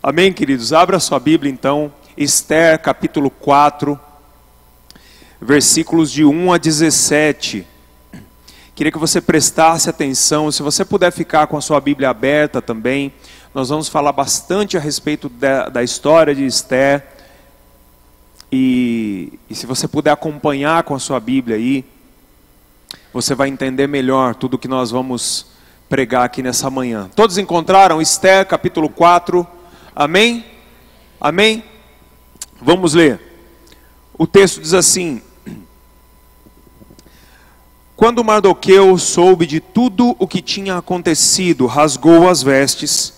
Amém, queridos? Abra sua Bíblia então, Esther capítulo 4, versículos de 1 a 17. Queria que você prestasse atenção, se você puder ficar com a sua Bíblia aberta também, nós vamos falar bastante a respeito da, da história de Esther. E, e se você puder acompanhar com a sua Bíblia aí, você vai entender melhor tudo que nós vamos pregar aqui nessa manhã. Todos encontraram Esther capítulo 4? Amém? Amém? Vamos ler. O texto diz assim: Quando Mardoqueu soube de tudo o que tinha acontecido, rasgou as vestes,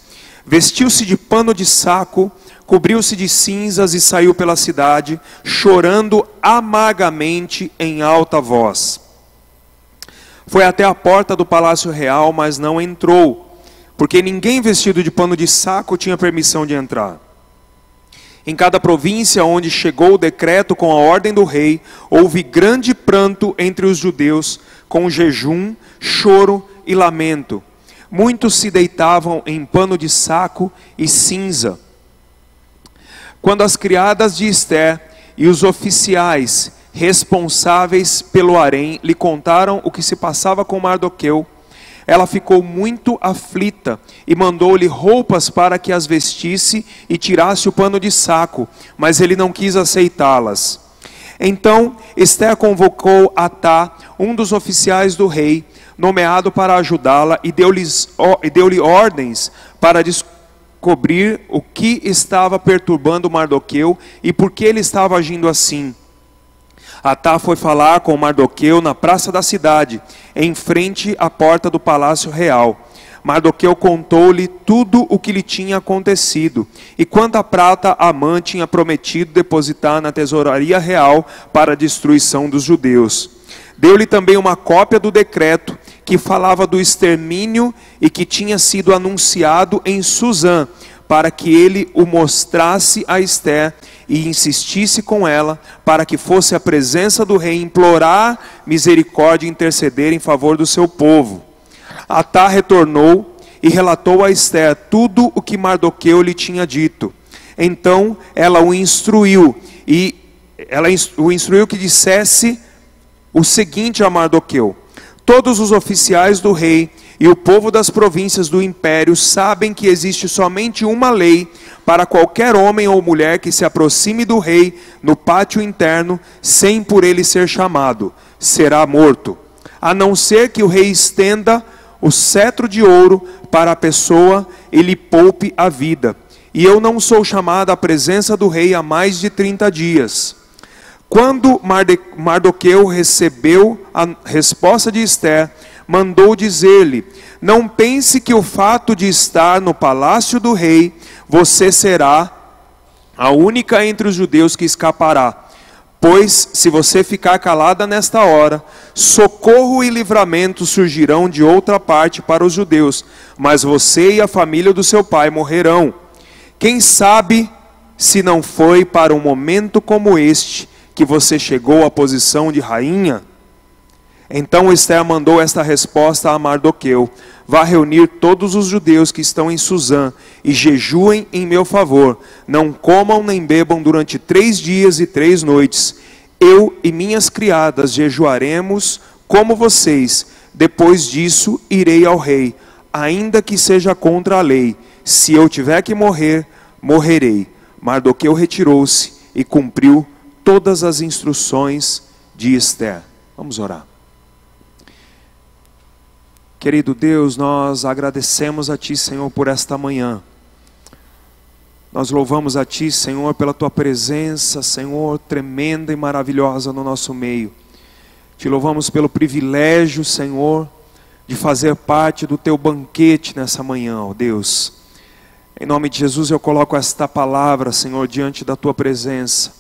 vestiu-se de pano de saco, cobriu-se de cinzas e saiu pela cidade, chorando amargamente em alta voz. Foi até a porta do palácio real, mas não entrou, porque ninguém vestido de pano de saco tinha permissão de entrar. Em cada província onde chegou o decreto com a ordem do rei, houve grande pranto entre os judeus, com jejum, choro e lamento. Muitos se deitavam em pano de saco e cinza quando as criadas de Esté e os oficiais responsáveis pelo harém lhe contaram o que se passava com Mardoqueu, ela ficou muito aflita e mandou-lhe roupas para que as vestisse e tirasse o pano de saco, mas ele não quis aceitá-las. Então Esté convocou Atá, um dos oficiais do rei, nomeado para ajudá-la, e deu-lhe deu ordens para discutir cobrir o que estava perturbando Mardoqueu e por que ele estava agindo assim. Atá foi falar com Mardoqueu na praça da cidade, em frente à porta do palácio real. Mardoqueu contou-lhe tudo o que lhe tinha acontecido e quanta prata Amã tinha prometido depositar na tesouraria real para a destruição dos judeus. Deu-lhe também uma cópia do decreto que falava do extermínio e que tinha sido anunciado em Suzã, para que ele o mostrasse a Esther e insistisse com ela, para que fosse à presença do rei implorar misericórdia e interceder em favor do seu povo. Atá retornou e relatou a Esther tudo o que Mardoqueu lhe tinha dito. Então ela o instruiu e ela o instruiu que dissesse o seguinte a Mardoqueu: Todos os oficiais do rei e o povo das províncias do império sabem que existe somente uma lei para qualquer homem ou mulher que se aproxime do rei no pátio interno sem por ele ser chamado, será morto, a não ser que o rei estenda o cetro de ouro para a pessoa e lhe poupe a vida. E eu não sou chamado à presença do rei há mais de 30 dias. Quando Mardoqueu recebeu a resposta de Esther, mandou dizer-lhe: Não pense que o fato de estar no palácio do rei, você será a única entre os judeus que escapará. Pois, se você ficar calada nesta hora, socorro e livramento surgirão de outra parte para os judeus, mas você e a família do seu pai morrerão. Quem sabe se não foi para um momento como este que você chegou à posição de rainha? Então Esther mandou esta resposta a Mardoqueu: Vá reunir todos os judeus que estão em Suzã e jejuem em meu favor. Não comam nem bebam durante três dias e três noites. Eu e minhas criadas jejuaremos como vocês. Depois disso irei ao rei, ainda que seja contra a lei. Se eu tiver que morrer, morrerei. Mardoqueu retirou-se e cumpriu todas as instruções de Esther. Vamos orar. Querido Deus, nós agradecemos a Ti, Senhor, por esta manhã. Nós louvamos a Ti, Senhor, pela Tua presença, Senhor, tremenda e maravilhosa no nosso meio. Te louvamos pelo privilégio, Senhor, de fazer parte do Teu banquete nessa manhã, ó Deus. Em nome de Jesus eu coloco esta palavra, Senhor, diante da Tua presença.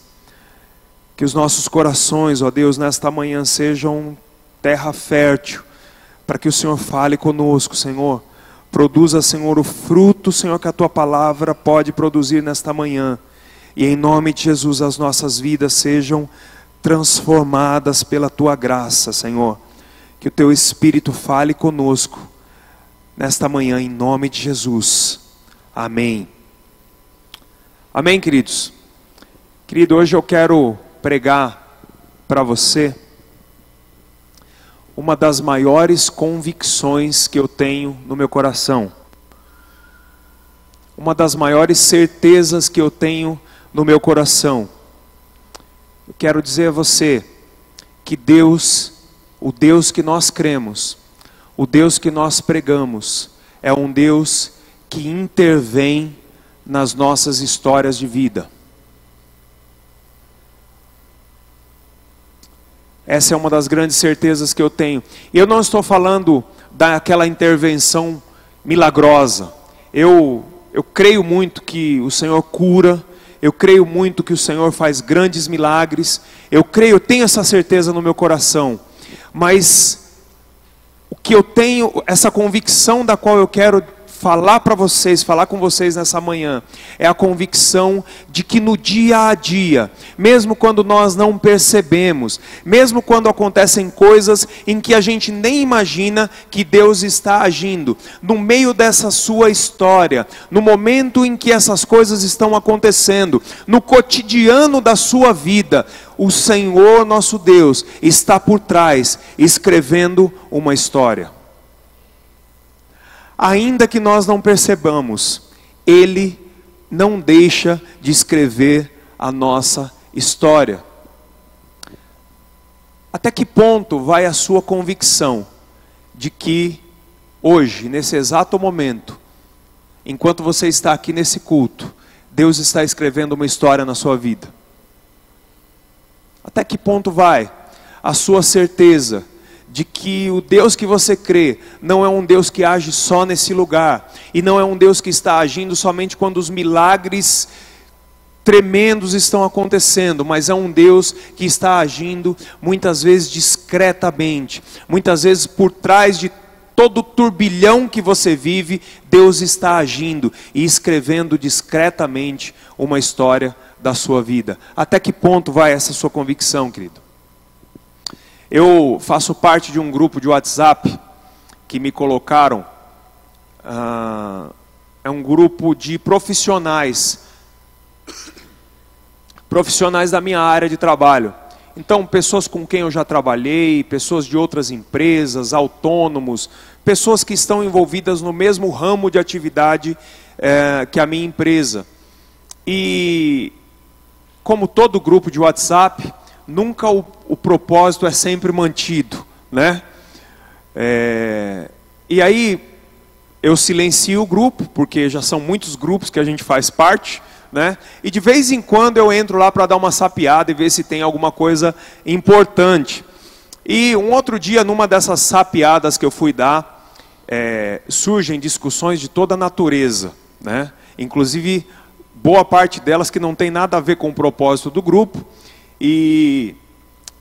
Que os nossos corações, ó Deus, nesta manhã sejam terra fértil, para que o Senhor fale conosco, Senhor. Produza, Senhor, o fruto, Senhor, que a tua palavra pode produzir nesta manhã. E em nome de Jesus, as nossas vidas sejam transformadas pela tua graça, Senhor. Que o teu Espírito fale conosco nesta manhã, em nome de Jesus. Amém. Amém, queridos? Querido, hoje eu quero pregar para você uma das maiores convicções que eu tenho no meu coração. Uma das maiores certezas que eu tenho no meu coração. Eu quero dizer a você que Deus, o Deus que nós cremos, o Deus que nós pregamos, é um Deus que intervém nas nossas histórias de vida. Essa é uma das grandes certezas que eu tenho. Eu não estou falando daquela intervenção milagrosa. Eu, eu creio muito que o Senhor cura, eu creio muito que o Senhor faz grandes milagres, eu creio, eu tenho essa certeza no meu coração. Mas o que eu tenho, essa convicção da qual eu quero falar para vocês, falar com vocês nessa manhã, é a convicção de que no dia a dia, mesmo quando nós não percebemos, mesmo quando acontecem coisas em que a gente nem imagina que Deus está agindo, no meio dessa sua história, no momento em que essas coisas estão acontecendo, no cotidiano da sua vida, o Senhor nosso Deus está por trás, escrevendo uma história ainda que nós não percebamos, Ele não deixa de escrever a nossa história. Até que ponto vai a sua convicção de que hoje, nesse exato momento, enquanto você está aqui nesse culto, Deus está escrevendo uma história na sua vida? Até que ponto vai a sua certeza de que o Deus que você crê não é um Deus que age só nesse lugar, e não é um Deus que está agindo somente quando os milagres tremendos estão acontecendo, mas é um Deus que está agindo muitas vezes discretamente, muitas vezes por trás de todo turbilhão que você vive, Deus está agindo e escrevendo discretamente uma história da sua vida. Até que ponto vai essa sua convicção, querido? Eu faço parte de um grupo de WhatsApp que me colocaram. Uh, é um grupo de profissionais, profissionais da minha área de trabalho. Então, pessoas com quem eu já trabalhei, pessoas de outras empresas, autônomos, pessoas que estão envolvidas no mesmo ramo de atividade eh, que a minha empresa. E, como todo grupo de WhatsApp, nunca o, o propósito é sempre mantido, né? É, e aí eu silencio o grupo, porque já são muitos grupos que a gente faz parte, né? E de vez em quando eu entro lá para dar uma sapiada e ver se tem alguma coisa importante. E um outro dia, numa dessas sapiadas que eu fui dar, é, surgem discussões de toda natureza, né? Inclusive boa parte delas que não tem nada a ver com o propósito do grupo. E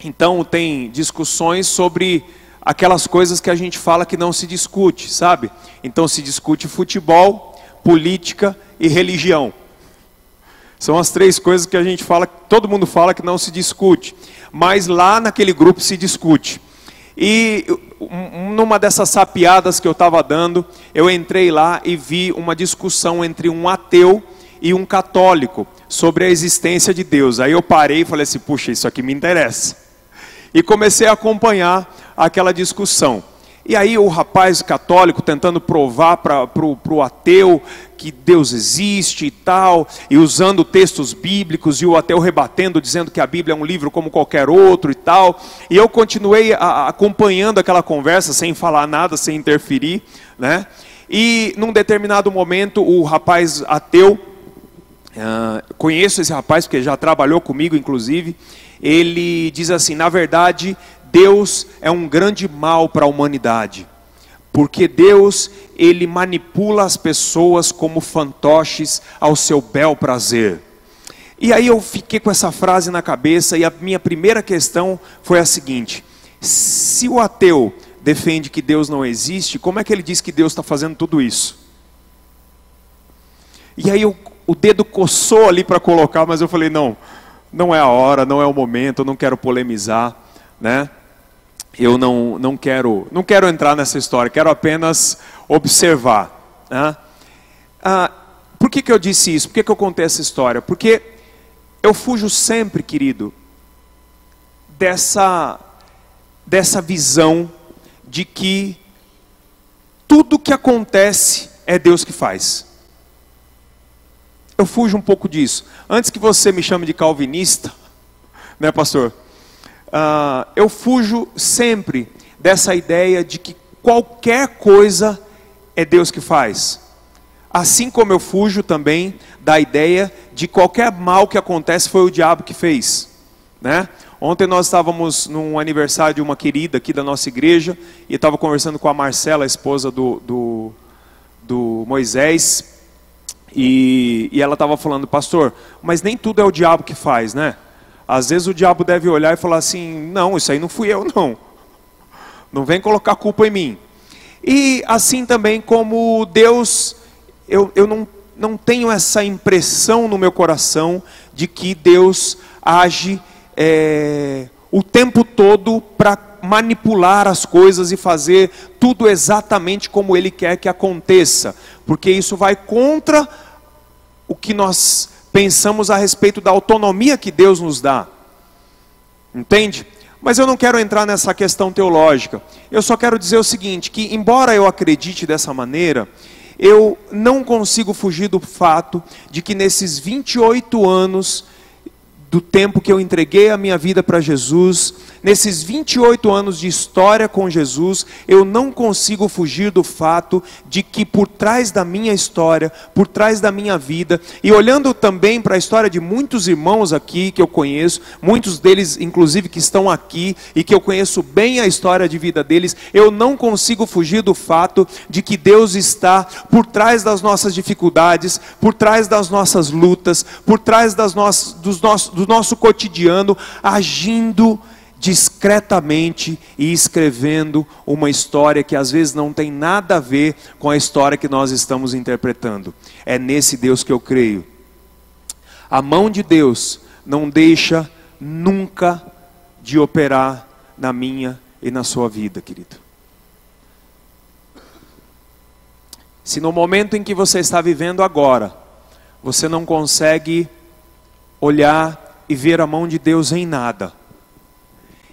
então tem discussões sobre aquelas coisas que a gente fala que não se discute, sabe? Então se discute futebol, política e religião. São as três coisas que a gente fala, todo mundo fala que não se discute, mas lá naquele grupo se discute. E numa dessas sapiadas que eu estava dando, eu entrei lá e vi uma discussão entre um ateu e um católico sobre a existência de Deus. Aí eu parei e falei assim: puxa, isso aqui me interessa. E comecei a acompanhar aquela discussão. E aí o rapaz católico tentando provar para o ateu que Deus existe e tal, e usando textos bíblicos, e o ateu rebatendo, dizendo que a Bíblia é um livro como qualquer outro e tal. E eu continuei a, acompanhando aquela conversa, sem falar nada, sem interferir. Né? E num determinado momento, o rapaz ateu Uh, conheço esse rapaz porque já trabalhou comigo, inclusive. Ele diz assim: na verdade, Deus é um grande mal para a humanidade, porque Deus ele manipula as pessoas como fantoches ao seu bel prazer. E aí eu fiquei com essa frase na cabeça e a minha primeira questão foi a seguinte: se o ateu defende que Deus não existe, como é que ele diz que Deus está fazendo tudo isso? E aí eu o dedo coçou ali para colocar, mas eu falei, não, não é a hora, não é o momento, eu não quero polemizar, né? Eu não, não quero não quero entrar nessa história, quero apenas observar. Né? Ah, Por que, que eu disse isso? Por que, que eu contei essa história? Porque eu fujo sempre, querido, dessa, dessa visão de que tudo que acontece é Deus que faz. Eu fujo um pouco disso. Antes que você me chame de calvinista, né, pastor? Uh, eu fujo sempre dessa ideia de que qualquer coisa é Deus que faz. Assim como eu fujo também da ideia de qualquer mal que acontece foi o diabo que fez, né? Ontem nós estávamos num aniversário de uma querida aqui da nossa igreja e estava conversando com a Marcela, a esposa do, do, do Moisés, e, e ela estava falando, pastor, mas nem tudo é o diabo que faz, né? Às vezes o diabo deve olhar e falar assim: não, isso aí não fui eu, não. Não vem colocar culpa em mim. E assim também como Deus, eu, eu não, não tenho essa impressão no meu coração de que Deus age é, o tempo todo para manipular as coisas e fazer tudo exatamente como Ele quer que aconteça, porque isso vai contra o que nós pensamos a respeito da autonomia que Deus nos dá. Entende? Mas eu não quero entrar nessa questão teológica. Eu só quero dizer o seguinte: que, embora eu acredite dessa maneira, eu não consigo fugir do fato de que nesses 28 anos do tempo que eu entreguei a minha vida para Jesus, nesses 28 anos de história com Jesus, eu não consigo fugir do fato de que por trás da minha história, por trás da minha vida, e olhando também para a história de muitos irmãos aqui que eu conheço, muitos deles inclusive que estão aqui e que eu conheço bem a história de vida deles, eu não consigo fugir do fato de que Deus está por trás das nossas dificuldades, por trás das nossas lutas, por trás das nossas, dos do nosso cotidiano, agindo discretamente e escrevendo uma história que às vezes não tem nada a ver com a história que nós estamos interpretando. É nesse Deus que eu creio. A mão de Deus não deixa nunca de operar na minha e na sua vida, querido. Se no momento em que você está vivendo agora, você não consegue olhar e ver a mão de Deus em nada,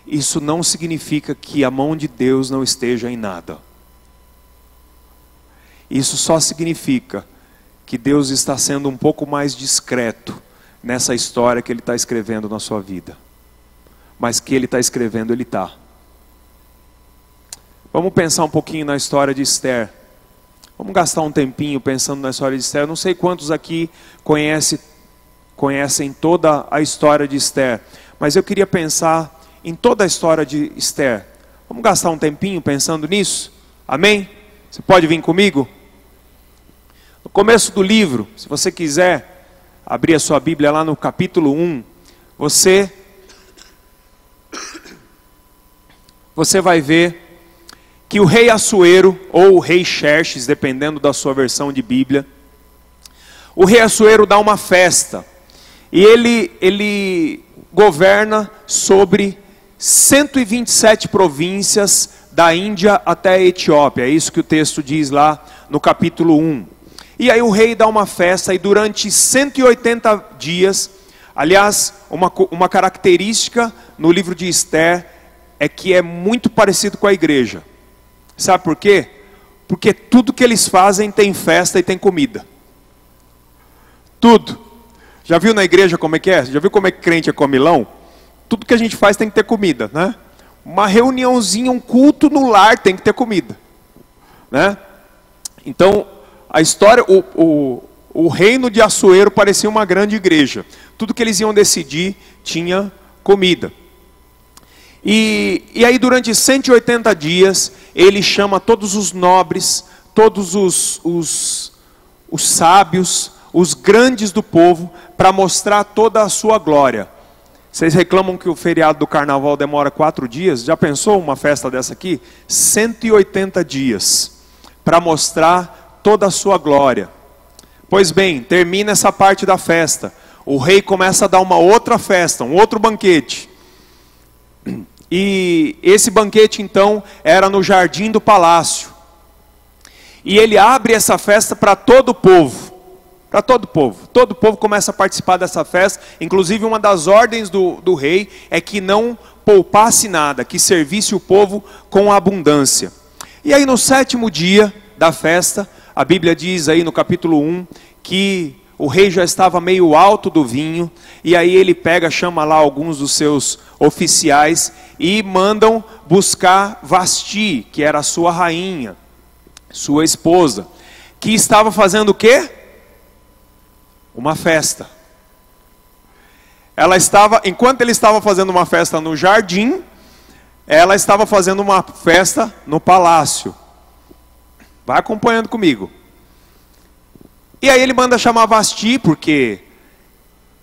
isso não significa que a mão de Deus não esteja em nada. Isso só significa que Deus está sendo um pouco mais discreto nessa história que Ele está escrevendo na sua vida. Mas que Ele está escrevendo, Ele está. Vamos pensar um pouquinho na história de Esther. Vamos gastar um tempinho pensando na história de Esther. Eu não sei quantos aqui conhece, conhecem toda a história de Esther, mas eu queria pensar em toda a história de Esther. Vamos gastar um tempinho pensando nisso? Amém? Você pode vir comigo? No começo do livro, se você quiser abrir a sua Bíblia lá no capítulo 1, você você vai ver que o rei Assuero ou o rei Xerxes, dependendo da sua versão de Bíblia, o rei Assuero dá uma festa e ele ele governa sobre 127 províncias da Índia até a Etiópia. É isso que o texto diz lá no capítulo 1. E aí o rei dá uma festa e durante 180 dias, aliás, uma, uma característica no livro de Esther é que é muito parecido com a igreja. Sabe por quê? Porque tudo que eles fazem tem festa e tem comida. Tudo. Já viu na igreja como é que é? Já viu como é que crente é comilão? Tudo que a gente faz tem que ter comida, né? Uma reuniãozinha, um culto no lar tem que ter comida, né? Então, a história, o, o, o reino de Assuero parecia uma grande igreja. Tudo que eles iam decidir tinha comida. E, e aí, durante 180 dias, ele chama todos os nobres, todos os, os, os sábios, os grandes do povo, para mostrar toda a sua glória. Vocês reclamam que o feriado do carnaval demora quatro dias? Já pensou uma festa dessa aqui? 180 dias para mostrar toda a sua glória. Pois bem, termina essa parte da festa. O rei começa a dar uma outra festa, um outro banquete. E esse banquete então era no jardim do palácio. E ele abre essa festa para todo o povo. Para todo o povo. Todo o povo começa a participar dessa festa. Inclusive, uma das ordens do, do rei é que não poupasse nada, que servisse o povo com abundância. E aí, no sétimo dia da festa, a Bíblia diz aí no capítulo 1 que o rei já estava meio alto do vinho, e aí ele pega, chama lá alguns dos seus oficiais e mandam buscar Vasti, que era a sua rainha, sua esposa, que estava fazendo o quê? Uma festa. Ela estava, enquanto ele estava fazendo uma festa no jardim, ela estava fazendo uma festa no palácio. Vai acompanhando comigo. E aí ele manda chamar Vasti, porque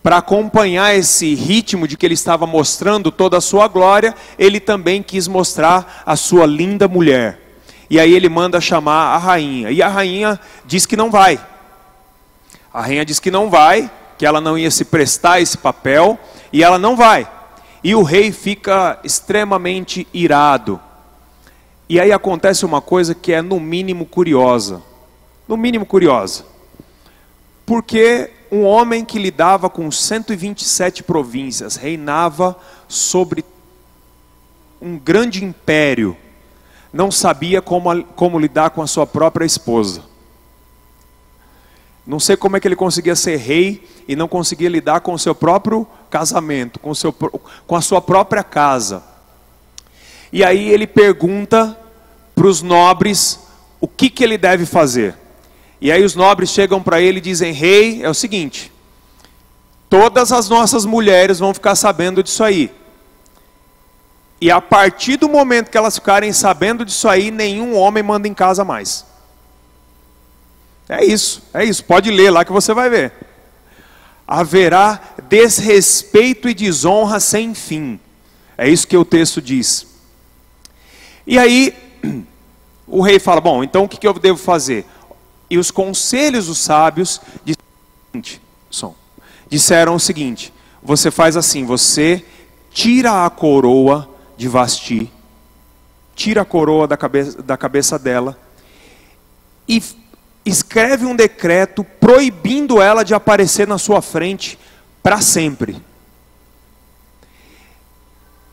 para acompanhar esse ritmo de que ele estava mostrando toda a sua glória, ele também quis mostrar a sua linda mulher. E aí ele manda chamar a rainha. E a rainha diz que não vai. A rainha diz que não vai, que ela não ia se prestar esse papel, e ela não vai. E o rei fica extremamente irado. E aí acontece uma coisa que é no mínimo curiosa. No mínimo curiosa. Porque um homem que lidava com 127 províncias, reinava sobre um grande império, não sabia como, como lidar com a sua própria esposa. Não sei como é que ele conseguia ser rei e não conseguia lidar com o seu próprio casamento, com, seu, com a sua própria casa. E aí ele pergunta para os nobres o que, que ele deve fazer. E aí os nobres chegam para ele e dizem: Rei, é o seguinte, todas as nossas mulheres vão ficar sabendo disso aí. E a partir do momento que elas ficarem sabendo disso aí, nenhum homem manda em casa mais. É isso, é isso. Pode ler lá que você vai ver. Haverá desrespeito e desonra sem fim. É isso que o texto diz. E aí, o rei fala: Bom, então o que eu devo fazer? E os conselhos dos sábios disseram o seguinte: você faz assim, você tira a coroa de Vasti, tira a coroa da cabeça, da cabeça dela e escreve um decreto proibindo ela de aparecer na sua frente para sempre.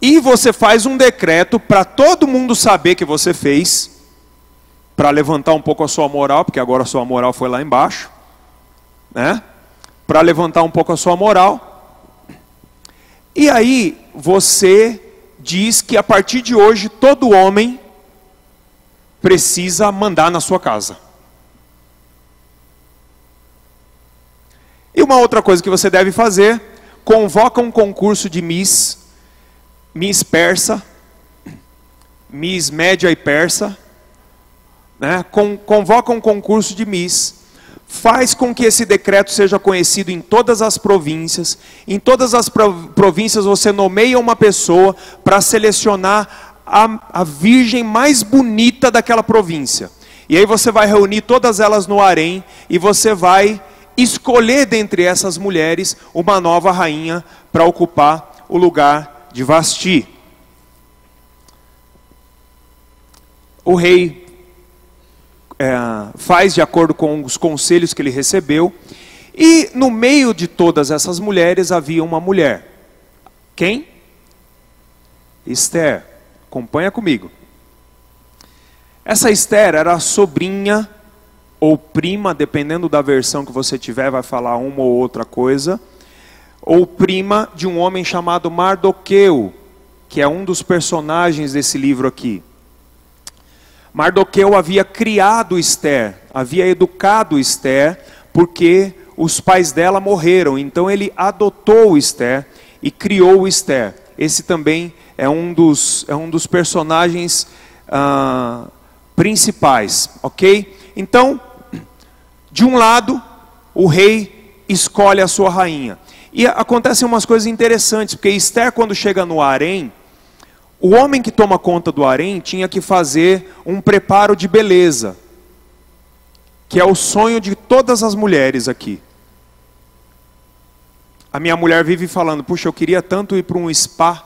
E você faz um decreto para todo mundo saber que você fez para levantar um pouco a sua moral, porque agora a sua moral foi lá embaixo, né? Para levantar um pouco a sua moral. E aí você diz que a partir de hoje todo homem precisa mandar na sua casa. E uma outra coisa que você deve fazer, convoca um concurso de Miss, Miss Persa, Miss Média e Persa, né, convoca um concurso de Miss, faz com que esse decreto seja conhecido em todas as províncias. Em todas as províncias você nomeia uma pessoa para selecionar a, a virgem mais bonita daquela província. E aí você vai reunir todas elas no harém e você vai escolher dentre essas mulheres uma nova rainha para ocupar o lugar de Vasti. O rei é, faz de acordo com os conselhos que ele recebeu. E no meio de todas essas mulheres havia uma mulher. Quem? Esther. Acompanha comigo. Essa Esther era a sobrinha ou prima, dependendo da versão que você tiver, vai falar uma ou outra coisa, ou prima de um homem chamado Mardoqueu, que é um dos personagens desse livro aqui. Mardoqueu havia criado Esther, havia educado Esther, porque os pais dela morreram. Então ele adotou Esther e criou Esther. Esse também é um dos, é um dos personagens ah, principais, ok? Então, de um lado, o rei escolhe a sua rainha. E acontecem umas coisas interessantes, porque Esther, quando chega no harém, o homem que toma conta do harém tinha que fazer um preparo de beleza, que é o sonho de todas as mulheres aqui. A minha mulher vive falando: Puxa, eu queria tanto ir para um spa.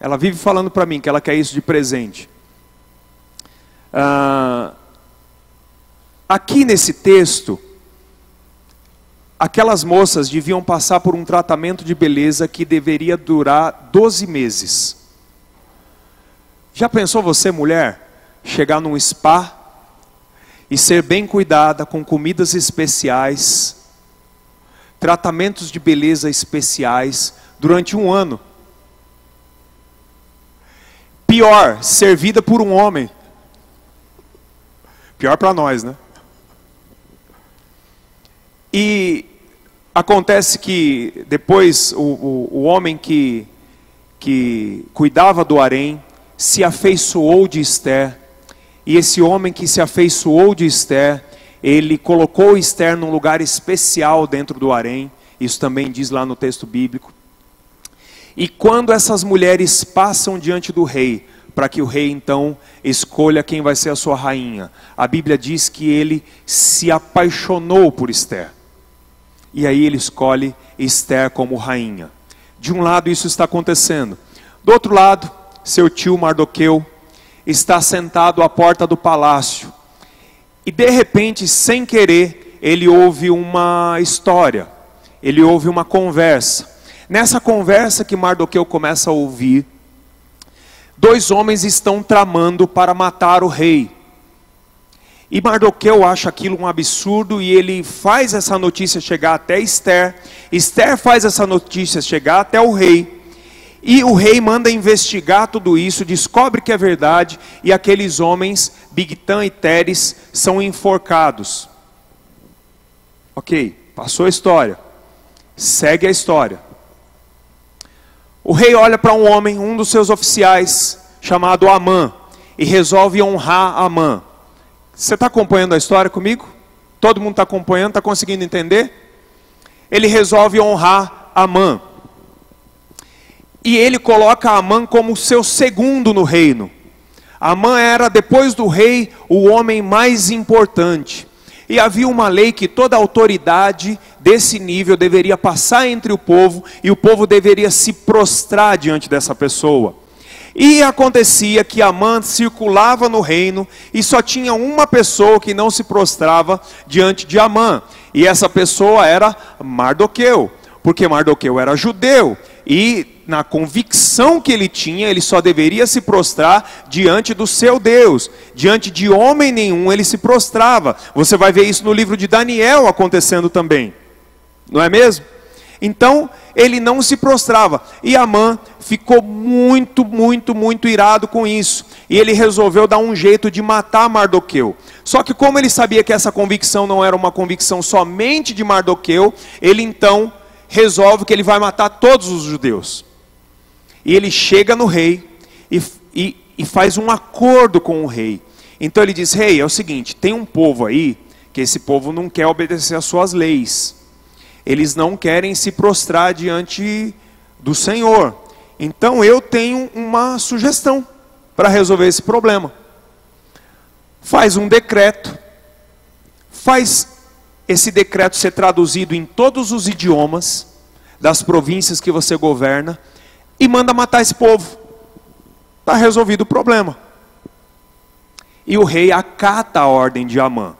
Ela vive falando para mim que ela quer isso de presente. Ah, aqui nesse texto, aquelas moças deviam passar por um tratamento de beleza que deveria durar 12 meses. Já pensou você, mulher, chegar num spa e ser bem cuidada com comidas especiais, tratamentos de beleza especiais durante um ano? Pior, servida por um homem. Pior para nós, né? E acontece que depois o, o, o homem que, que cuidava do harém se afeiçoou de Esther. E esse homem que se afeiçoou de Esther, ele colocou Esther num lugar especial dentro do harém. Isso também diz lá no texto bíblico. E quando essas mulheres passam diante do rei, para que o rei então escolha quem vai ser a sua rainha, a Bíblia diz que ele se apaixonou por Esther. E aí ele escolhe Esther como rainha. De um lado isso está acontecendo. Do outro lado, seu tio Mardoqueu está sentado à porta do palácio. E de repente, sem querer, ele ouve uma história. Ele ouve uma conversa. Nessa conversa que Mardoqueu começa a ouvir, dois homens estão tramando para matar o rei. E Mardoqueu acha aquilo um absurdo e ele faz essa notícia chegar até Esther. Esther faz essa notícia chegar até o rei. E o rei manda investigar tudo isso, descobre que é verdade, e aqueles homens, Bigtan e Teres, são enforcados. Ok, passou a história. Segue a história. O rei olha para um homem, um dos seus oficiais, chamado Amã, e resolve honrar Amã. Você está acompanhando a história comigo? Todo mundo está acompanhando, está conseguindo entender? Ele resolve honrar Amã. E ele coloca Amã como seu segundo no reino. Amã era, depois do rei, o homem mais importante. E havia uma lei que toda autoridade desse nível deveria passar entre o povo e o povo deveria se prostrar diante dessa pessoa. E acontecia que Amã circulava no reino e só tinha uma pessoa que não se prostrava diante de Amã. E essa pessoa era Mardoqueu, porque Mardoqueu era judeu e na convicção que ele tinha, ele só deveria se prostrar diante do seu Deus. Diante de homem nenhum ele se prostrava. Você vai ver isso no livro de Daniel acontecendo também. Não é mesmo? Então, ele não se prostrava. E Amã ficou muito, muito, muito irado com isso. E ele resolveu dar um jeito de matar Mardoqueu. Só que, como ele sabia que essa convicção não era uma convicção somente de Mardoqueu, ele então resolve que ele vai matar todos os judeus. E ele chega no rei e, e, e faz um acordo com o rei. Então ele diz: Rei, é o seguinte: tem um povo aí que esse povo não quer obedecer às suas leis eles não querem se prostrar diante do Senhor. Então eu tenho uma sugestão para resolver esse problema. Faz um decreto, faz esse decreto ser traduzido em todos os idiomas das províncias que você governa e manda matar esse povo. Está resolvido o problema. E o rei acata a ordem de Amã.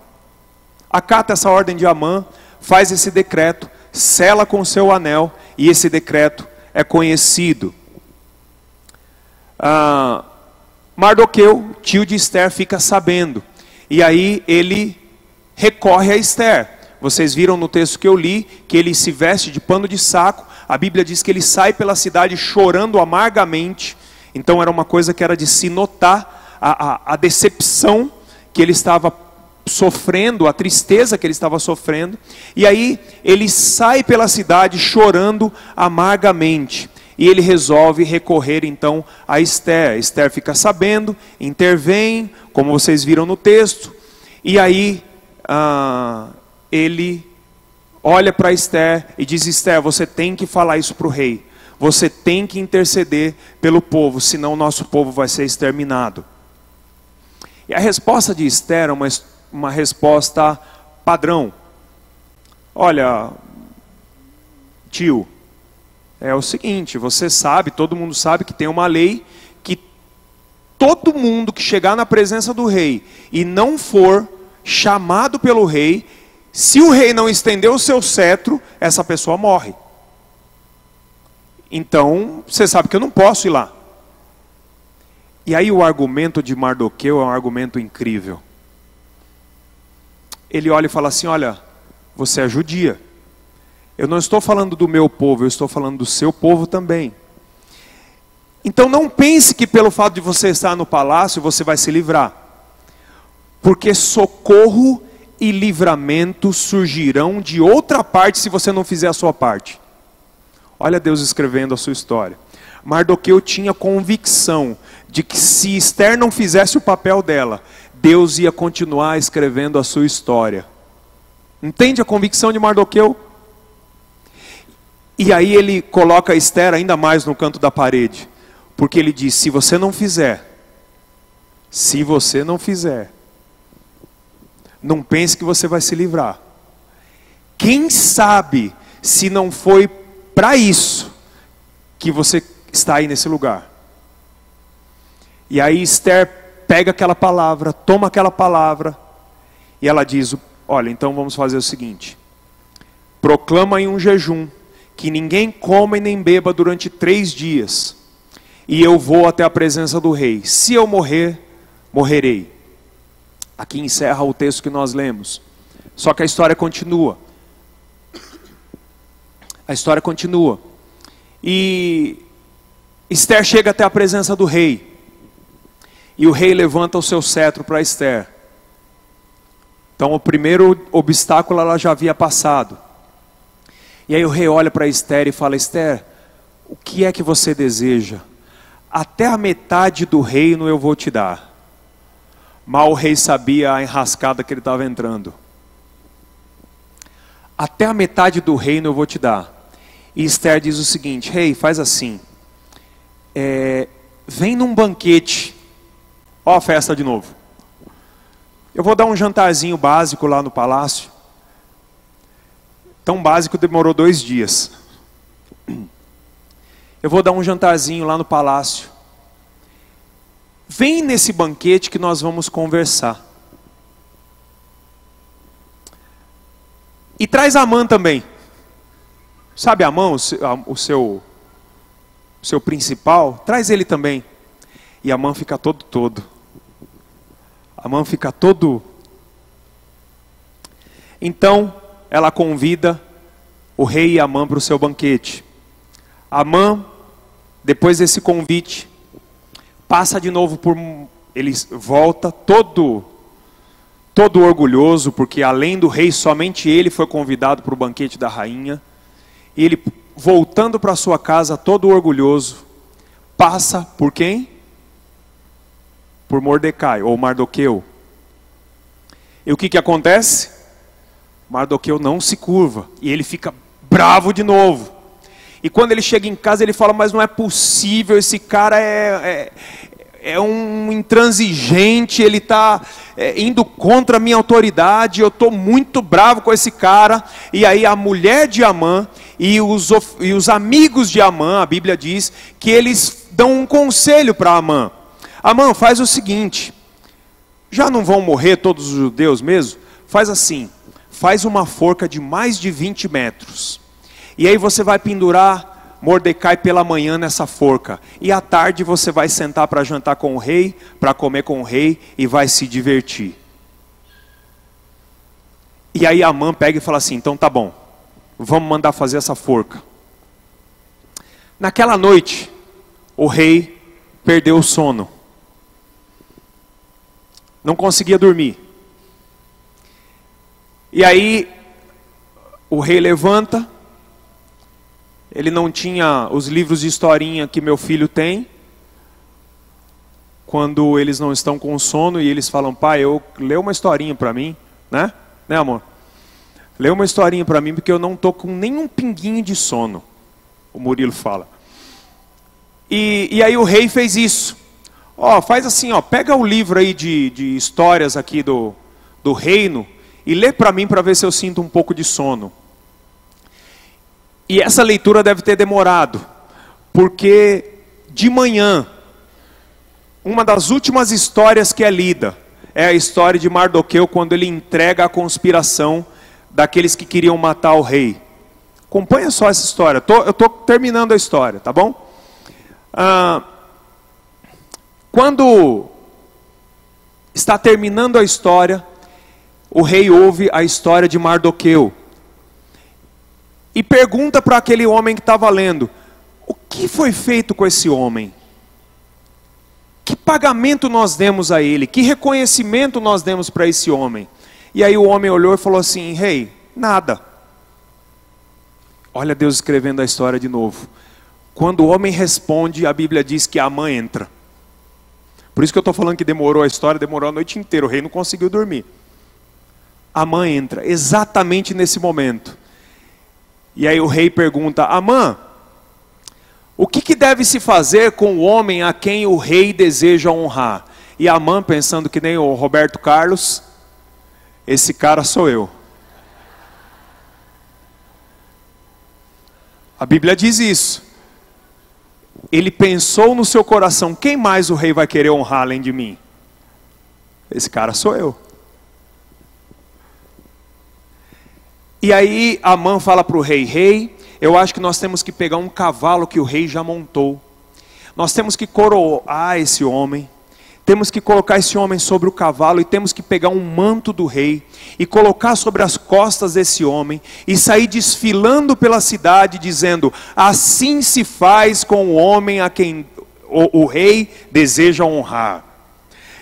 Acata essa ordem de Amã, faz esse decreto sela com seu anel e esse decreto é conhecido. Ah, Mardoqueu, tio de Esther, fica sabendo. E aí ele recorre a Esther. Vocês viram no texto que eu li que ele se veste de pano de saco. A Bíblia diz que ele sai pela cidade chorando amargamente. Então era uma coisa que era de se notar a, a, a decepção que ele estava sofrendo, a tristeza que ele estava sofrendo, e aí ele sai pela cidade chorando amargamente. E ele resolve recorrer então a Esther. Esther fica sabendo, intervém, como vocês viram no texto, e aí ah, ele olha para Esther e diz: Esther, você tem que falar isso para o rei. Você tem que interceder pelo povo, senão o nosso povo vai ser exterminado. E a resposta de Esther é uma uma resposta padrão. Olha, tio, é o seguinte, você sabe, todo mundo sabe que tem uma lei que todo mundo que chegar na presença do rei e não for chamado pelo rei, Se o rei não estender o seu cetro, essa pessoa morre. Então, você sabe que eu não posso ir lá. E aí o argumento de Mardoqueu é um argumento incrível. Ele olha e fala assim: Olha, você é judia. Eu não estou falando do meu povo, eu estou falando do seu povo também. Então não pense que pelo fato de você estar no palácio você vai se livrar. Porque socorro e livramento surgirão de outra parte se você não fizer a sua parte. Olha Deus escrevendo a sua história. Mardoqueu tinha convicção de que se Esther não fizesse o papel dela, Deus ia continuar escrevendo a sua história. Entende a convicção de Mardoqueu? E aí ele coloca Esther ainda mais no canto da parede, porque ele diz: se você não fizer, se você não fizer, não pense que você vai se livrar. Quem sabe se não foi para isso que você está aí nesse lugar. E aí Esther pega aquela palavra, toma aquela palavra, e ela diz: Olha, então vamos fazer o seguinte: proclama em um jejum que ninguém coma e nem beba durante três dias, e eu vou até a presença do rei. Se eu morrer, morrerei. Aqui encerra o texto que nós lemos. Só que a história continua. A história continua. E Esther chega até a presença do rei. E o rei levanta o seu cetro para Esther. Então o primeiro obstáculo ela já havia passado. E aí o rei olha para Esther e fala: Esther, o que é que você deseja? Até a metade do reino eu vou te dar. Mal o rei sabia a enrascada que ele estava entrando. Até a metade do reino eu vou te dar. E Esther diz o seguinte: Rei, faz assim. É, vem num banquete. Ó a festa de novo. Eu vou dar um jantarzinho básico lá no palácio. Tão básico demorou dois dias. Eu vou dar um jantarzinho lá no palácio. Vem nesse banquete que nós vamos conversar. E traz a mãe também. Sabe a mão, o seu, o seu principal? Traz ele também. E a mãe fica todo todo. A mãe fica todo. Então, ela convida o rei e a mãe para o seu banquete. A mãe, depois desse convite, passa de novo por. Ele volta todo, todo orgulhoso, porque além do rei, somente ele foi convidado para o banquete da rainha. E ele, voltando para sua casa, todo orgulhoso, passa por quem? Por Mordecai, ou Mardoqueu. E o que, que acontece? Mardoqueu não se curva, e ele fica bravo de novo. E quando ele chega em casa, ele fala: Mas não é possível, esse cara é, é, é um intransigente, ele está é, indo contra a minha autoridade, eu estou muito bravo com esse cara. E aí a mulher de Amã e os, e os amigos de Amã, a Bíblia diz, que eles dão um conselho para Amã: Amã, faz o seguinte, já não vão morrer todos os judeus mesmo? Faz assim faz uma forca de mais de 20 metros. E aí você vai pendurar Mordecai pela manhã nessa forca. E à tarde você vai sentar para jantar com o rei, para comer com o rei e vai se divertir. E aí a mãe pega e fala assim: então tá bom, vamos mandar fazer essa forca. Naquela noite, o rei perdeu o sono. Não conseguia dormir. E aí o rei levanta, ele não tinha os livros de historinha que meu filho tem. Quando eles não estão com sono e eles falam, pai, eu lê uma historinha para mim, né? Né, amor? Lê uma historinha para mim porque eu não tô com nenhum pinguinho de sono. O Murilo fala. E, e aí o rei fez isso. Ó, faz assim, ó, pega o livro aí de, de histórias aqui do, do reino e lê para mim para ver se eu sinto um pouco de sono. E essa leitura deve ter demorado, porque de manhã, uma das últimas histórias que é lida é a história de Mardoqueu quando ele entrega a conspiração daqueles que queriam matar o rei. Acompanha só essa história. Eu estou terminando a história, tá bom? Ah, quando está terminando a história, o rei ouve a história de Mardoqueu e pergunta para aquele homem que estava lendo: o que foi feito com esse homem? Que pagamento nós demos a ele? Que reconhecimento nós demos para esse homem? E aí o homem olhou e falou assim: Rei, nada. Olha Deus escrevendo a história de novo. Quando o homem responde, a Bíblia diz que a mãe entra. Por isso que eu estou falando que demorou a história, demorou a noite inteira, o rei não conseguiu dormir. A mãe entra, exatamente nesse momento. E aí o rei pergunta: Amã, o que, que, deve se fazer com o homem a quem o rei deseja honrar? E Amã, pensando que nem o Roberto Carlos, esse cara sou eu. A Bíblia diz isso. Ele pensou no seu coração: quem mais o rei vai querer honrar além de mim? Esse cara sou eu. E aí Amã fala para o rei: Rei, eu acho que nós temos que pegar um cavalo que o rei já montou. Nós temos que coroar esse homem. Temos que colocar esse homem sobre o cavalo e temos que pegar um manto do rei e colocar sobre as costas desse homem e sair desfilando pela cidade dizendo: Assim se faz com o homem a quem o, o rei deseja honrar.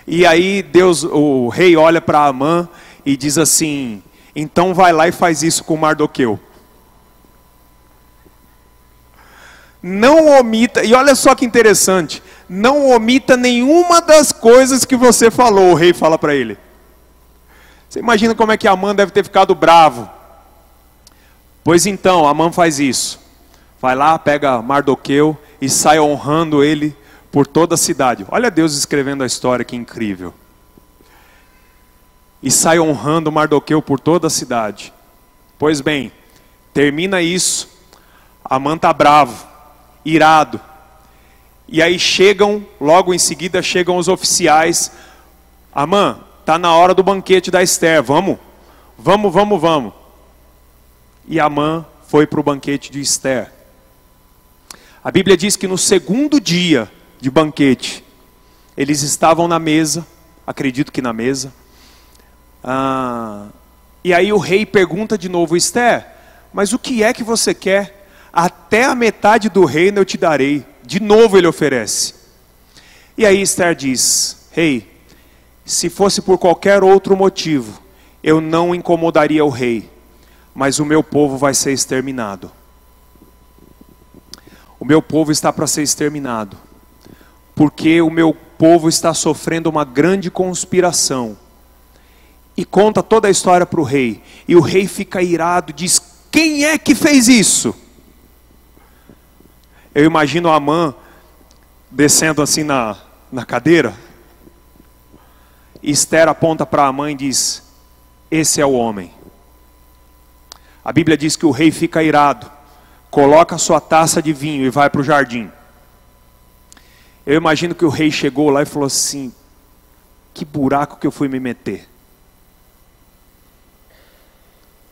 E aí Deus, o rei olha para Amã e diz assim: então vai lá e faz isso com Mardoqueu. Não omita, e olha só que interessante, não omita nenhuma das coisas que você falou, o rei fala para ele. Você imagina como é que Amã deve ter ficado bravo. Pois então, Amã faz isso. Vai lá, pega Mardoqueu e sai honrando ele por toda a cidade. Olha Deus escrevendo a história, que incrível e sai honrando Mardoqueu por toda a cidade. Pois bem, termina isso, Amã está bravo, irado. E aí chegam, logo em seguida chegam os oficiais. Amã, está na hora do banquete da Esther, vamos? Vamos, vamos, vamos. E Amã foi para o banquete de Esther. A Bíblia diz que no segundo dia de banquete, eles estavam na mesa, acredito que na mesa, ah, e aí o rei pergunta de novo, Esther, mas o que é que você quer? Até a metade do reino eu te darei. De novo ele oferece. E aí Esther diz: Rei, se fosse por qualquer outro motivo, eu não incomodaria o rei, mas o meu povo vai ser exterminado. O meu povo está para ser exterminado, porque o meu povo está sofrendo uma grande conspiração e conta toda a história para o rei. E o rei fica irado, diz: Quem é que fez isso? Eu imagino a Amã descendo assim na, na cadeira. E Esther aponta para a mãe e diz: Esse é o homem. A Bíblia diz que o rei fica irado, coloca sua taça de vinho e vai para o jardim. Eu imagino que o rei chegou lá e falou assim: Que buraco que eu fui me meter.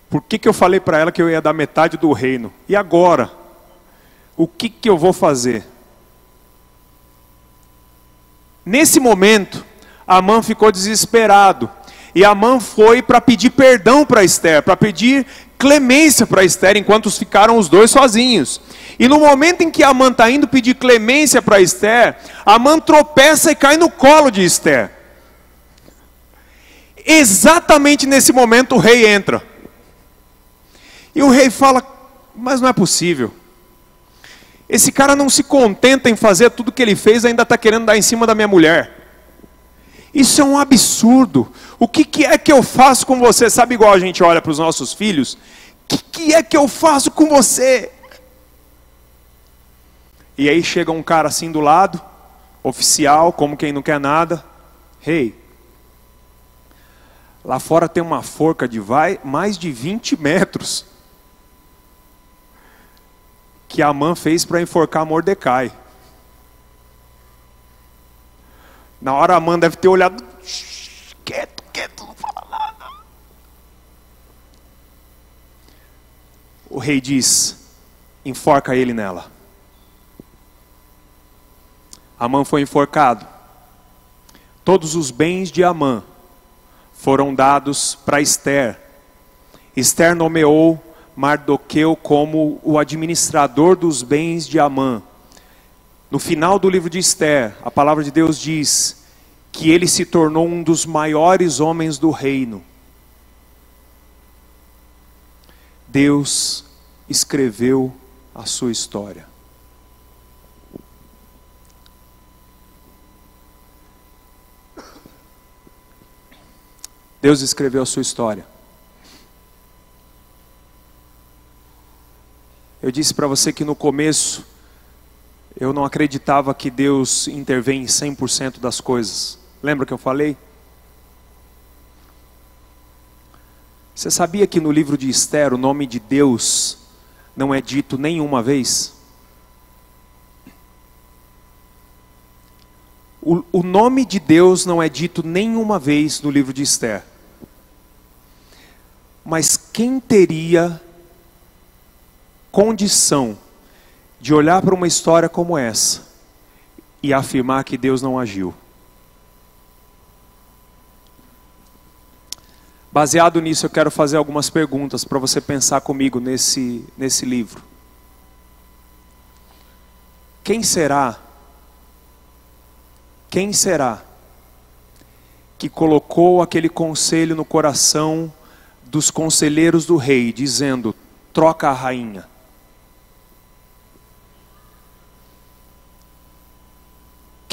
Por que, que eu falei para ela que eu ia dar metade do reino? E agora? O que, que eu vou fazer? Nesse momento, Amã ficou desesperado. E Amã foi para pedir perdão para Esther, para pedir clemência para Esther, enquanto ficaram os dois sozinhos. E no momento em que Amã está indo pedir clemência para Esther, Amã tropeça e cai no colo de Esther. Exatamente nesse momento o rei entra. E o rei fala: Mas não é possível. Esse cara não se contenta em fazer tudo que ele fez, ainda está querendo dar em cima da minha mulher. Isso é um absurdo. O que, que, é que eu faço com você? Sabe igual a gente olha para os nossos filhos? O que, que é que eu faço com você? E aí chega um cara assim do lado, oficial, como quem não quer nada. Hey, lá fora tem uma forca de vai, mais de 20 metros que Amã fez para enforcar Mordecai. Na hora Amã deve ter olhado, quieto, quieto, não fala nada. o rei diz: enforca ele nela. Amã foi enforcado. Todos os bens de Amã foram dados para Esther. Esther nomeou Mardoqueu como o administrador dos bens de Amã. No final do livro de Esther, a palavra de Deus diz que ele se tornou um dos maiores homens do reino. Deus escreveu a sua história. Deus escreveu a sua história. Eu disse para você que no começo eu não acreditava que Deus intervém em 100% das coisas. Lembra que eu falei? Você sabia que no livro de Esther o nome de Deus não é dito nenhuma vez? O, o nome de Deus não é dito nenhuma vez no livro de Esther. Mas quem teria condição de olhar para uma história como essa e afirmar que Deus não agiu. Baseado nisso, eu quero fazer algumas perguntas para você pensar comigo nesse, nesse livro. Quem será? Quem será que colocou aquele conselho no coração dos conselheiros do rei, dizendo: troca a rainha?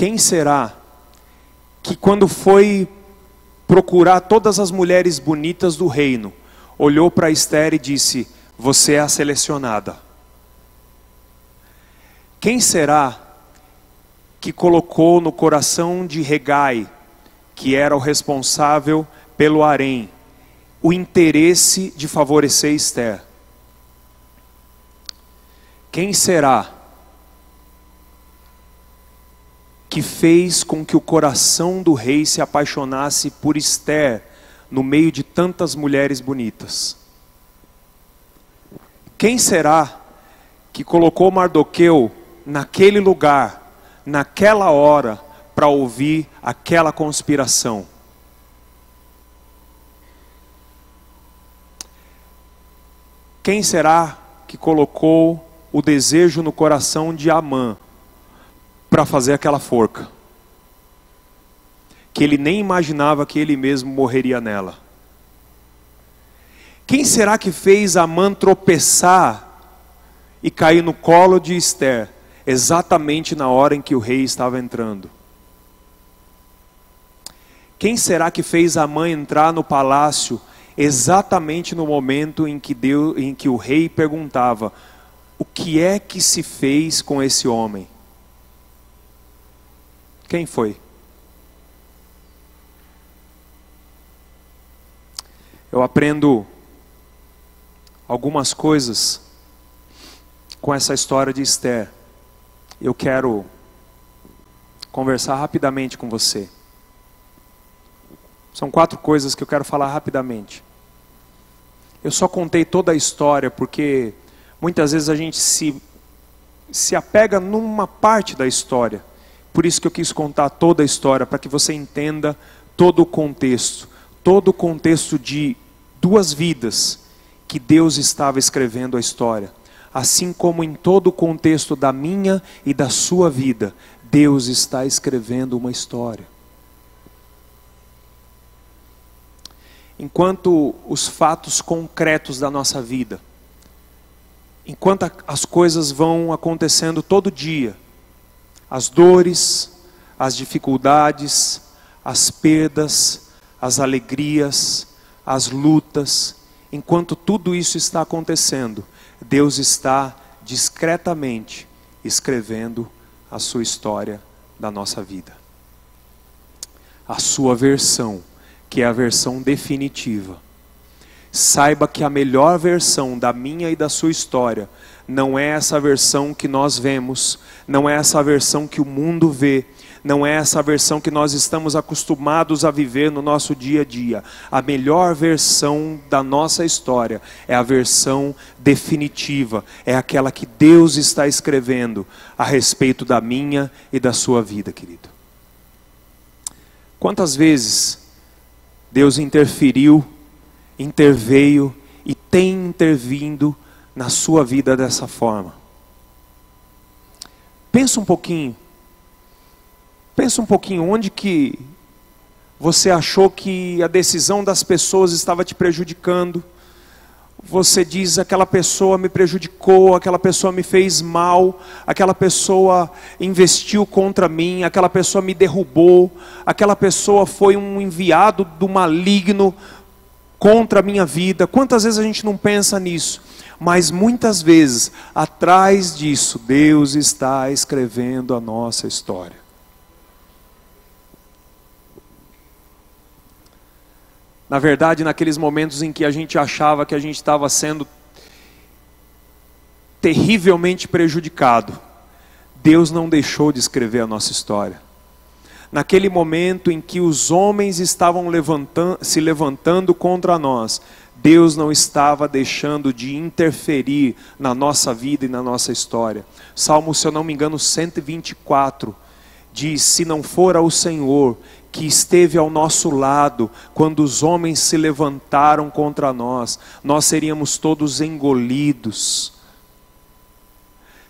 Quem será que, quando foi procurar todas as mulheres bonitas do reino, olhou para Esther e disse: Você é a selecionada? Quem será que colocou no coração de Regai, que era o responsável pelo harém, o interesse de favorecer Esther? Quem será que fez com que o coração do rei se apaixonasse por Esther no meio de tantas mulheres bonitas? Quem será que colocou Mardoqueu naquele lugar, naquela hora, para ouvir aquela conspiração? Quem será que colocou o desejo no coração de Amã para fazer aquela forca. Que ele nem imaginava que ele mesmo morreria nela. Quem será que fez Amã tropeçar e cair no colo de Esther, exatamente na hora em que o rei estava entrando? Quem será que fez Amã entrar no palácio exatamente no momento em que, Deus, em que o rei perguntava: o que é que se fez com esse homem? Quem foi? Eu aprendo algumas coisas com essa história de Esther. Eu quero conversar rapidamente com você. São quatro coisas que eu quero falar rapidamente. Eu só contei toda a história porque muitas vezes a gente se, se apega numa parte da história por isso que eu quis contar toda a história, para que você entenda todo o contexto, todo o contexto de duas vidas que Deus estava escrevendo a história. Assim como em todo o contexto da minha e da sua vida, Deus está escrevendo uma história. Enquanto os fatos concretos da nossa vida, enquanto as coisas vão acontecendo todo dia, as dores, as dificuldades, as perdas, as alegrias, as lutas, enquanto tudo isso está acontecendo, Deus está discretamente escrevendo a sua história da nossa vida. A sua versão, que é a versão definitiva. Saiba que a melhor versão da minha e da sua história não é essa versão que nós vemos, não é essa versão que o mundo vê, não é essa versão que nós estamos acostumados a viver no nosso dia a dia. A melhor versão da nossa história é a versão definitiva, é aquela que Deus está escrevendo a respeito da minha e da sua vida, querido. Quantas vezes Deus interferiu, interveio e tem intervindo na sua vida dessa forma? Pensa um pouquinho. Pensa um pouquinho onde que você achou que a decisão das pessoas estava te prejudicando. Você diz aquela pessoa me prejudicou, aquela pessoa me fez mal, aquela pessoa investiu contra mim, aquela pessoa me derrubou, aquela pessoa foi um enviado do maligno contra a minha vida. Quantas vezes a gente não pensa nisso? Mas muitas vezes, atrás disso, Deus está escrevendo a nossa história. Na verdade, naqueles momentos em que a gente achava que a gente estava sendo terrivelmente prejudicado, Deus não deixou de escrever a nossa história. Naquele momento em que os homens estavam levantando, se levantando contra nós, Deus não estava deixando de interferir na nossa vida e na nossa história. Salmo, se eu não me engano, 124 diz: Se não fora o Senhor que esteve ao nosso lado quando os homens se levantaram contra nós, nós seríamos todos engolidos.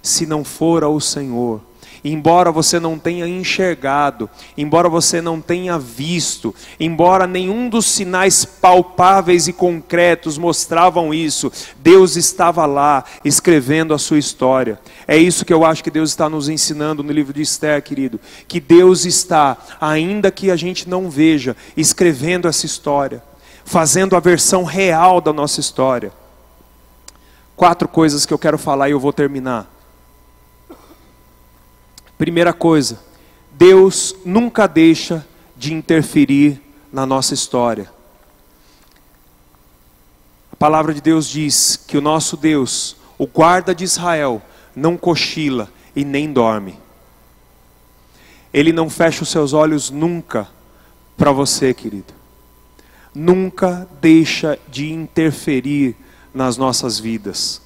Se não fora o Senhor, embora você não tenha enxergado, embora você não tenha visto, embora nenhum dos sinais palpáveis e concretos mostravam isso, Deus estava lá escrevendo a sua história. É isso que eu acho que Deus está nos ensinando no livro de Esther, querido, que Deus está, ainda que a gente não veja, escrevendo essa história, fazendo a versão real da nossa história. Quatro coisas que eu quero falar e eu vou terminar. Primeira coisa, Deus nunca deixa de interferir na nossa história. A palavra de Deus diz que o nosso Deus, o guarda de Israel, não cochila e nem dorme. Ele não fecha os seus olhos nunca para você, querido. Nunca deixa de interferir nas nossas vidas.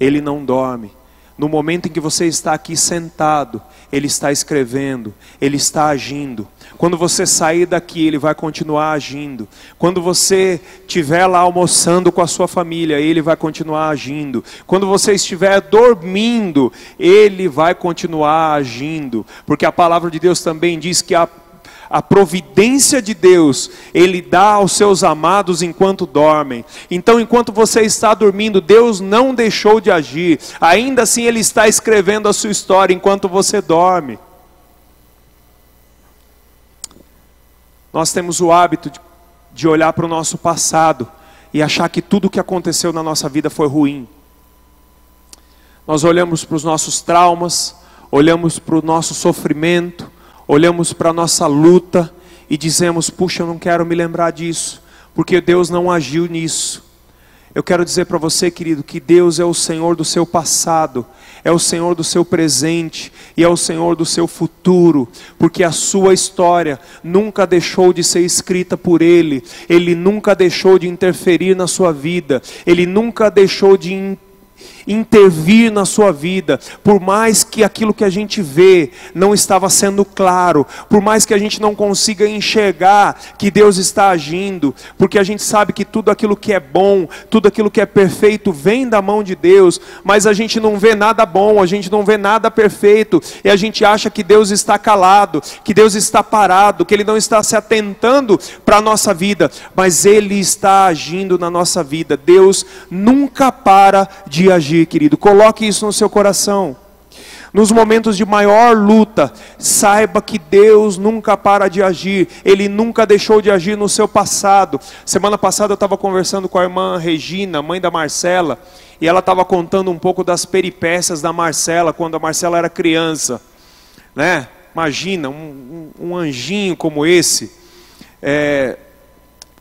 Ele não dorme. No momento em que você está aqui sentado, Ele está escrevendo, Ele está agindo. Quando você sair daqui, Ele vai continuar agindo. Quando você estiver lá almoçando com a sua família, Ele vai continuar agindo. Quando você estiver dormindo, Ele vai continuar agindo. Porque a palavra de Deus também diz que a a providência de Deus, Ele dá aos seus amados enquanto dormem. Então, enquanto você está dormindo, Deus não deixou de agir, ainda assim Ele está escrevendo a sua história enquanto você dorme. Nós temos o hábito de, olhar para o nosso passado e achar que tudo o que aconteceu na nossa vida foi ruim. Nós olhamos para os nossos traumas, olhamos para o nosso sofrimento, olhamos para a nossa luta e dizemos: puxa, eu não quero me lembrar disso, porque Deus não agiu nisso. Eu quero dizer para você, querido, que Deus é o Senhor do seu passado, é o Senhor do seu presente e é o Senhor do seu futuro, porque a sua história nunca deixou de ser escrita por Ele, Ele nunca deixou de interferir na sua vida, Ele nunca deixou de intervir na sua vida, por mais que aquilo que a gente vê não estava sendo claro, por mais que a gente não consiga enxergar que Deus está agindo, porque a gente sabe que tudo aquilo que é bom, tudo aquilo que é perfeito vem da mão de Deus, mas a gente não vê nada bom, a gente não vê nada perfeito, e a gente acha que Deus está calado, que Deus está parado, que Ele não está se atentando para a nossa vida, mas Ele está agindo na nossa vida. Deus nunca para de agir querido. Coloque isso no seu coração. Nos momentos de maior luta, saiba que Deus nunca para de agir, Ele nunca deixou de agir no seu passado. Semana passada eu estava conversando com a irmã Regina, mãe da Marcela, e ela estava contando um pouco das peripécias da Marcela, quando a Marcela era criança. Né? Imagina, um, um, um anjinho como esse. É,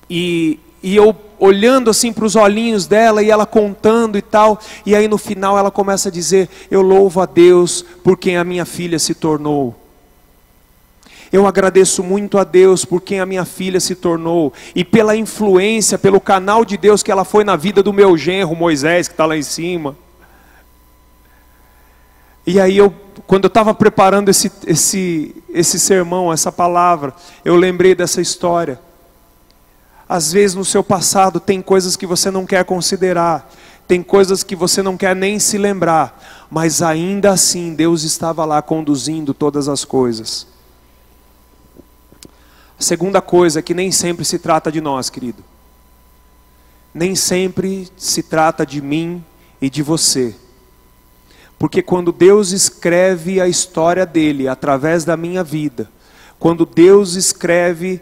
e, e eu olhando assim para os olhinhos dela e ela contando e tal, e aí no final ela começa a dizer: Eu louvo a Deus por quem a minha filha se tornou. Eu agradeço muito a Deus por quem a minha filha se tornou e pela influência, pelo canal de Deus que ela foi na vida do meu genro Moisés, que está lá em cima. E aí eu, quando eu estava preparando esse, esse, esse sermão, essa palavra, eu lembrei dessa história. Às vezes no seu passado tem coisas que você não quer considerar, tem coisas que você não quer nem se lembrar, mas ainda assim Deus estava lá conduzindo todas as coisas. A segunda coisa é que nem sempre se trata de nós, querido. Nem sempre se trata de mim e de você. Porque quando Deus escreve a história dele através da minha vida, quando Deus escreve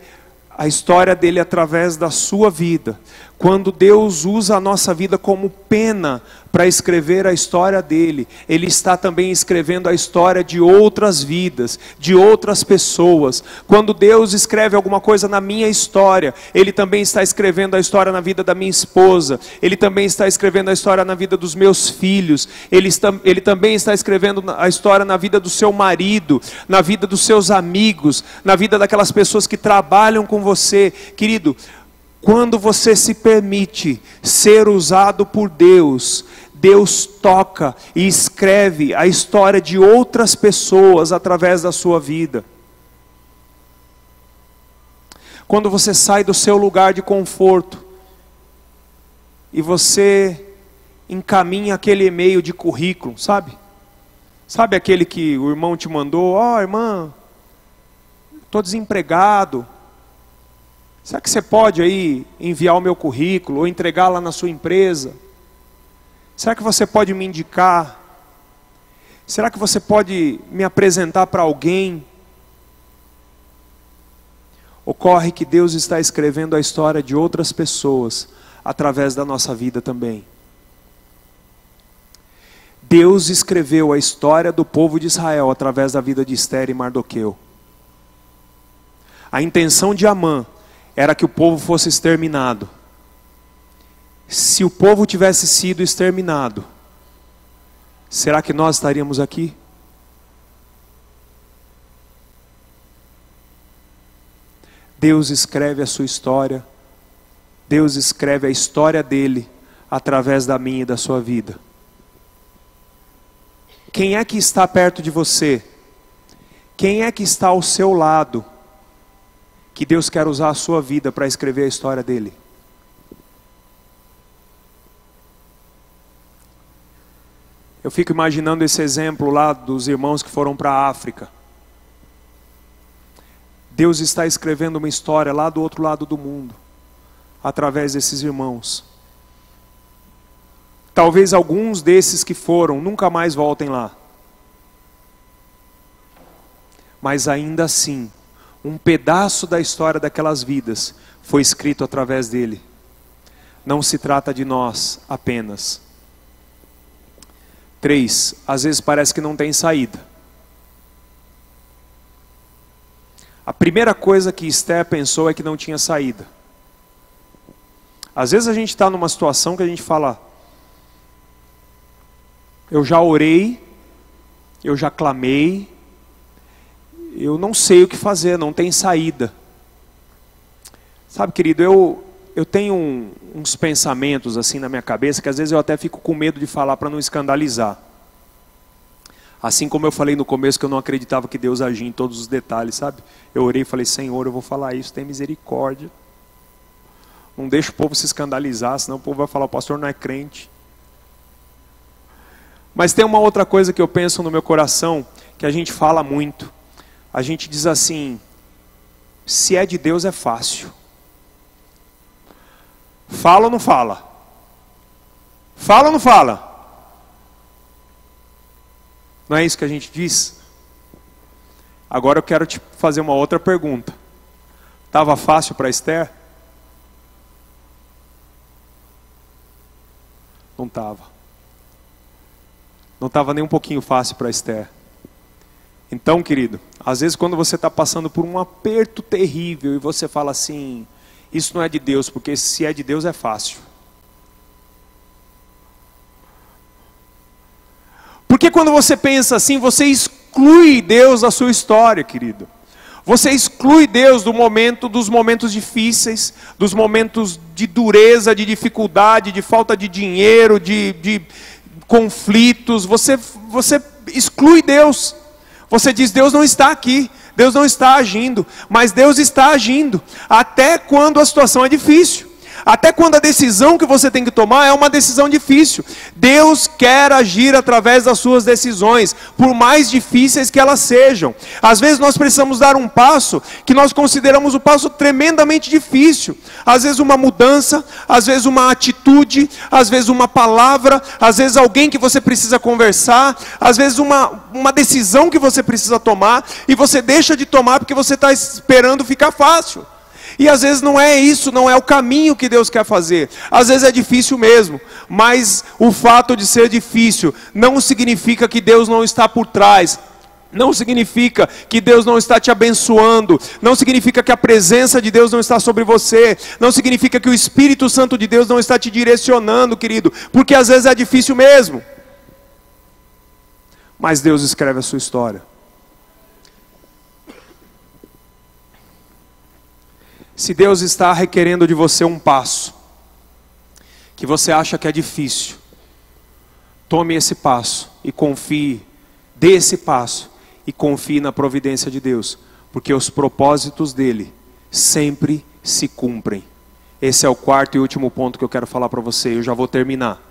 a história dele através da sua vida, quando Deus usa a nossa vida como pena para escrever a história dele, ele está também escrevendo a história de outras vidas, de outras pessoas. Quando Deus escreve alguma coisa na minha história, ele também está escrevendo a história na vida da minha esposa, ele também está escrevendo a história na vida dos meus filhos, ele, está, ele também está escrevendo a história na vida do seu marido, na vida dos seus amigos, na vida daquelas pessoas que trabalham com você. Querido, quando você se permite ser usado por Deus, Deus toca e escreve a história de outras pessoas através da sua vida. Quando você sai do seu lugar de conforto e você encaminha aquele e-mail de currículo, sabe? Sabe aquele que o irmão te mandou? Ó, oh, irmã, estou desempregado, Será que você pode aí enviar o meu currículo ou entregar lá na sua empresa? Será que você pode me indicar? Será que você pode me apresentar para alguém? Ocorre que Deus está escrevendo a história de outras pessoas através da nossa vida também. Deus escreveu a história do povo de Israel através da vida de Esther e Mardoqueu. A intenção de Amã era que o povo fosse exterminado. Se o povo tivesse sido exterminado, será que nós estaríamos aqui? Deus escreve a sua história, Deus escreve a história dele através da minha e da sua vida. Quem é que está perto de você? Quem é que está ao seu lado? Que Deus quer usar a sua vida para escrever a história dele. Eu fico imaginando esse exemplo lá dos irmãos que foram para a África. Deus está escrevendo uma história lá do outro lado do mundo, através desses irmãos. Talvez alguns desses que foram nunca mais voltem lá. Mas ainda assim, um pedaço da história daquelas vidas foi escrito através dele. Não se trata de nós apenas. Três, às vezes parece que não tem saída. A primeira coisa que Esther pensou é que não tinha saída. Às vezes a gente está numa situação que a gente fala: eu já orei, eu já clamei, eu não sei o que fazer, não tem saída. Sabe, querido, eu, eu tenho um, uns pensamentos assim na minha cabeça que às vezes eu até fico com medo de falar para não escandalizar. Assim como eu falei no começo que eu não acreditava que Deus agia em todos os detalhes, sabe? Eu orei e falei, Senhor, eu vou falar isso, tem misericórdia. Não deixa o povo se escandalizar, senão o povo vai falar, o pastor não é crente. Mas tem uma outra coisa que eu penso no meu coração, que a gente fala muito a gente diz assim: se é de Deus é fácil. Fala ou não fala? Fala ou não fala? Não é isso que a gente diz? Agora eu quero te fazer uma outra pergunta. Estava fácil para Esther? Não estava. Não estava nem um pouquinho fácil para Esther. Então, querido, às vezes quando você está passando por um aperto terrível e você fala assim, isso não é de Deus, porque se é de Deus é fácil. Porque quando você pensa assim, você exclui Deus da sua história, querido. Você exclui Deus do momento dos momentos difíceis, dos momentos de dureza, de dificuldade, de falta de dinheiro, de, de conflitos. Você, você exclui Deus. Você diz: Deus não está aqui, Deus não está agindo, mas Deus está agindo, até quando a situação é difícil. Até quando a decisão que você tem que tomar é uma decisão difícil. Deus quer agir através das suas decisões, por mais difíceis que elas sejam. Às vezes nós precisamos dar um passo que nós consideramos o um passo tremendamente difícil. Às vezes uma mudança, às vezes uma atitude, às vezes uma palavra, às vezes alguém que você precisa conversar, às vezes uma, uma decisão que você precisa tomar e você deixa de tomar porque você está esperando ficar fácil. E às vezes não é isso, não é o caminho que Deus quer fazer. Às vezes é difícil mesmo, mas o fato de ser difícil não significa que Deus não está por trás. Não significa que Deus não está te abençoando, não significa que a presença de Deus não está sobre você, não significa que o Espírito Santo de Deus não está te direcionando, querido, porque às vezes é difícil mesmo. Mas Deus escreve a sua história. Se Deus está requerendo de você um passo, que você acha que é difícil, tome esse passo e confie, dê esse passo e confie na providência de Deus, porque os propósitos dele sempre se cumprem. Esse é o quarto e último ponto que eu quero falar para você, eu já vou terminar.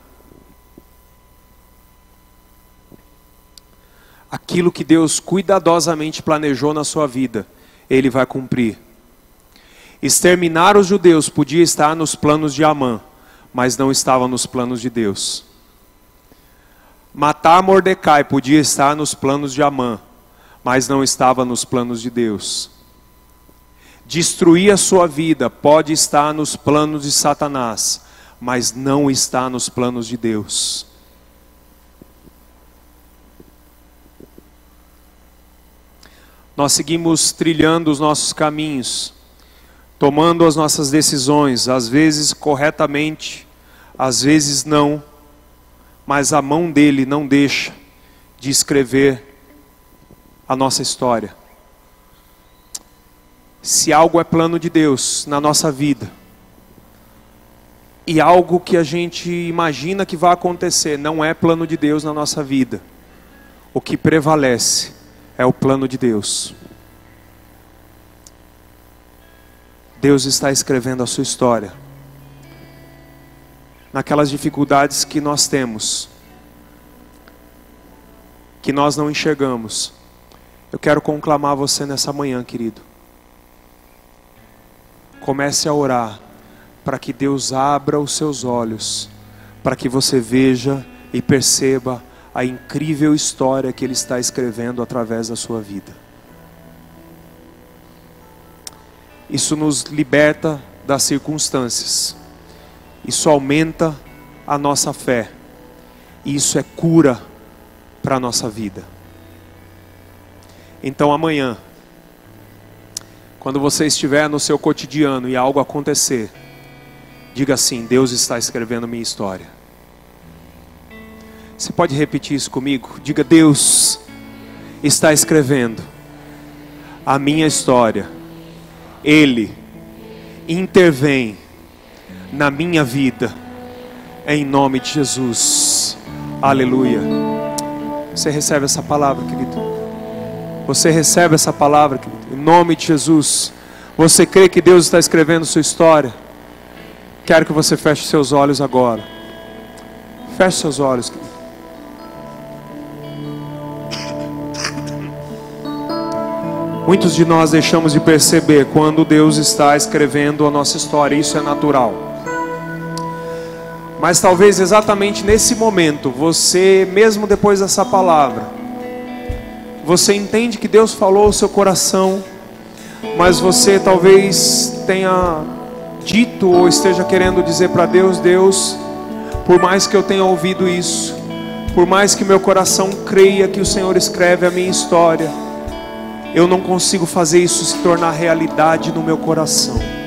Aquilo que Deus cuidadosamente planejou na sua vida, ele vai cumprir. Exterminar os judeus podia estar nos planos de Amã, mas não estava nos planos de Deus. Matar Mordecai podia estar nos planos de Amã, mas não estava nos planos de Deus. Destruir a sua vida pode estar nos planos de Satanás, mas não está nos planos de Deus. Nós seguimos trilhando os nossos caminhos tomando as nossas decisões, às vezes corretamente, às vezes não, mas a mão dele não deixa de escrever a nossa história. Se algo é plano de Deus na nossa vida, e algo que a gente imagina que vai acontecer não é plano de Deus na nossa vida, o que prevalece é o plano de Deus. Deus está escrevendo a sua história. Naquelas dificuldades que nós temos, que nós não enxergamos. Eu quero conclamar você nessa manhã, querido. Comece a orar para que Deus abra os seus olhos, para que você veja e perceba a incrível história que Ele está escrevendo através da sua vida. Isso nos liberta das circunstâncias. Isso aumenta a nossa fé. E isso é cura para a nossa vida. Então amanhã, quando você estiver no seu cotidiano e algo acontecer, diga assim: Deus está escrevendo minha história. Você pode repetir isso comigo? Diga: Deus está escrevendo a minha história ele intervém na minha vida, em nome de Jesus. Aleluia. Você recebe essa palavra, querido? Você recebe essa palavra, querido? Em nome de Jesus. Você crê que Deus está escrevendo sua história? Quero que você feche seus olhos agora. Feche seus olhos, querido. Muitos de nós deixamos de perceber quando Deus está escrevendo a nossa história, isso é natural. Mas talvez exatamente nesse momento, você, mesmo depois dessa palavra, você entende que Deus falou ao seu coração, mas você talvez tenha dito ou esteja querendo dizer para Deus: Deus, por mais que eu tenha ouvido isso, por mais que meu coração creia que o Senhor escreve a minha história, eu não consigo fazer isso se tornar realidade no meu coração.